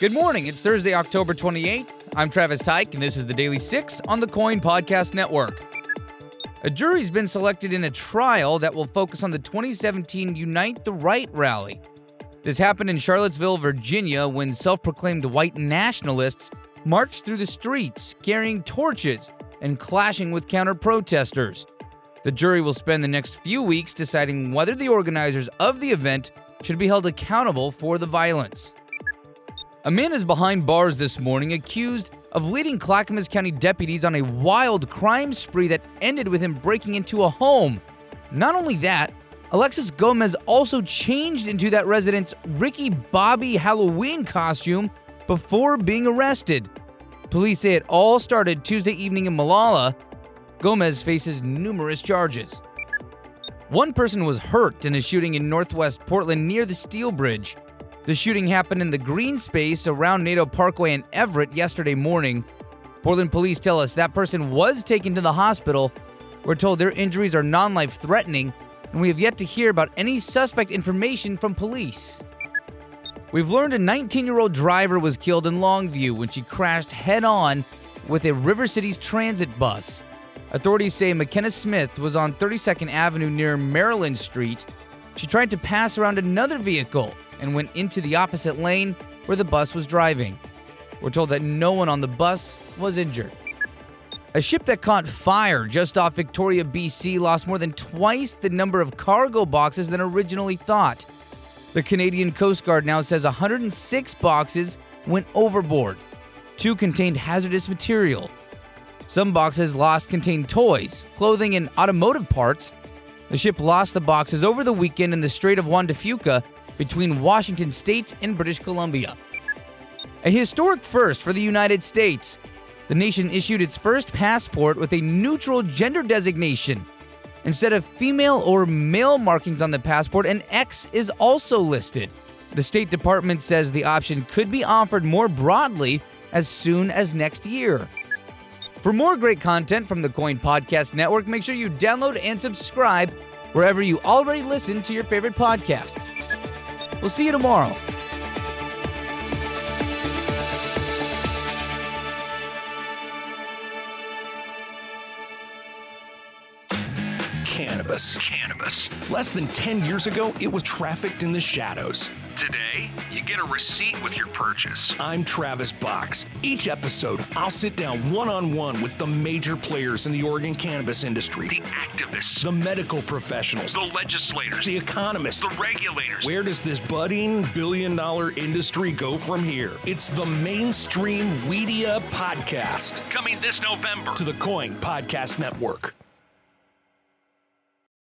Good morning. It's Thursday, October 28th. I'm Travis Tyke, and this is the Daily Six on the KOIN Podcast Network. A jury's been selected in a trial that will focus on the 2017 Unite the Right rally. This happened in Charlottesville, Virginia, when self proclaimed white nationalists marched through the streets carrying torches and clashing with counter protesters. The jury will spend the next few weeks deciding whether the organizers of the event should be held accountable for the violence. A man is behind bars this morning accused of leading Clackamas County deputies on a wild crime spree that ended with him breaking into a home. Not only that, Alexis Gomez also changed into that resident's Ricky Bobby Halloween costume before being arrested. Police say it all started Tuesday evening in Molalla. Gomez faces numerous charges. One person was hurt in a shooting in northwest Portland near the Steel Bridge. The shooting happened in the green space around Naito Parkway and Everett yesterday morning. Portland police tell us that person was taken to the hospital. We're told their injuries are non life threatening, and we have yet to hear about any suspect information from police. We've learned a 19 year old driver was killed in Longview when she crashed head on with a River Cities transit bus. Authorities say McKenna Smith was on 32nd Avenue near Maryland Street. She tried to pass around another vehicle and went into the opposite lane where the bus was driving. We're told that no one on the bus was injured. A ship that caught fire just off Victoria, BC lost more than twice the number of cargo boxes than originally thought. The Canadian Coast Guard now says 106 boxes went overboard. Two contained hazardous material. Some boxes lost contained toys, clothing, and automotive parts. The ship lost the boxes over the weekend in the Strait of Juan de Fuca between Washington state and British Columbia. A historic first for the United States. The nation issued its first passport with a neutral gender designation. Instead of female or male markings on the passport, an X is also listed. The State Department says the option could be offered more broadly as soon as next year. For more great content from the KOIN Podcast Network, make sure you download and subscribe wherever you already listen to your favorite podcasts. We'll see you tomorrow. Cannabis. Cannabis. Less than 10 years ago, it was trafficked in the shadows. Today, you get a receipt with your purchase. I'm Travis Box. Each episode, I'll sit down one on one with the major players in the Oregon cannabis industry The activists, the medical professionals, the legislators, the economists. the regulators. Where does this budding billion dollar industry go from here? It's the mainstream media podcast Coming this November. to the KOIN Podcast Network.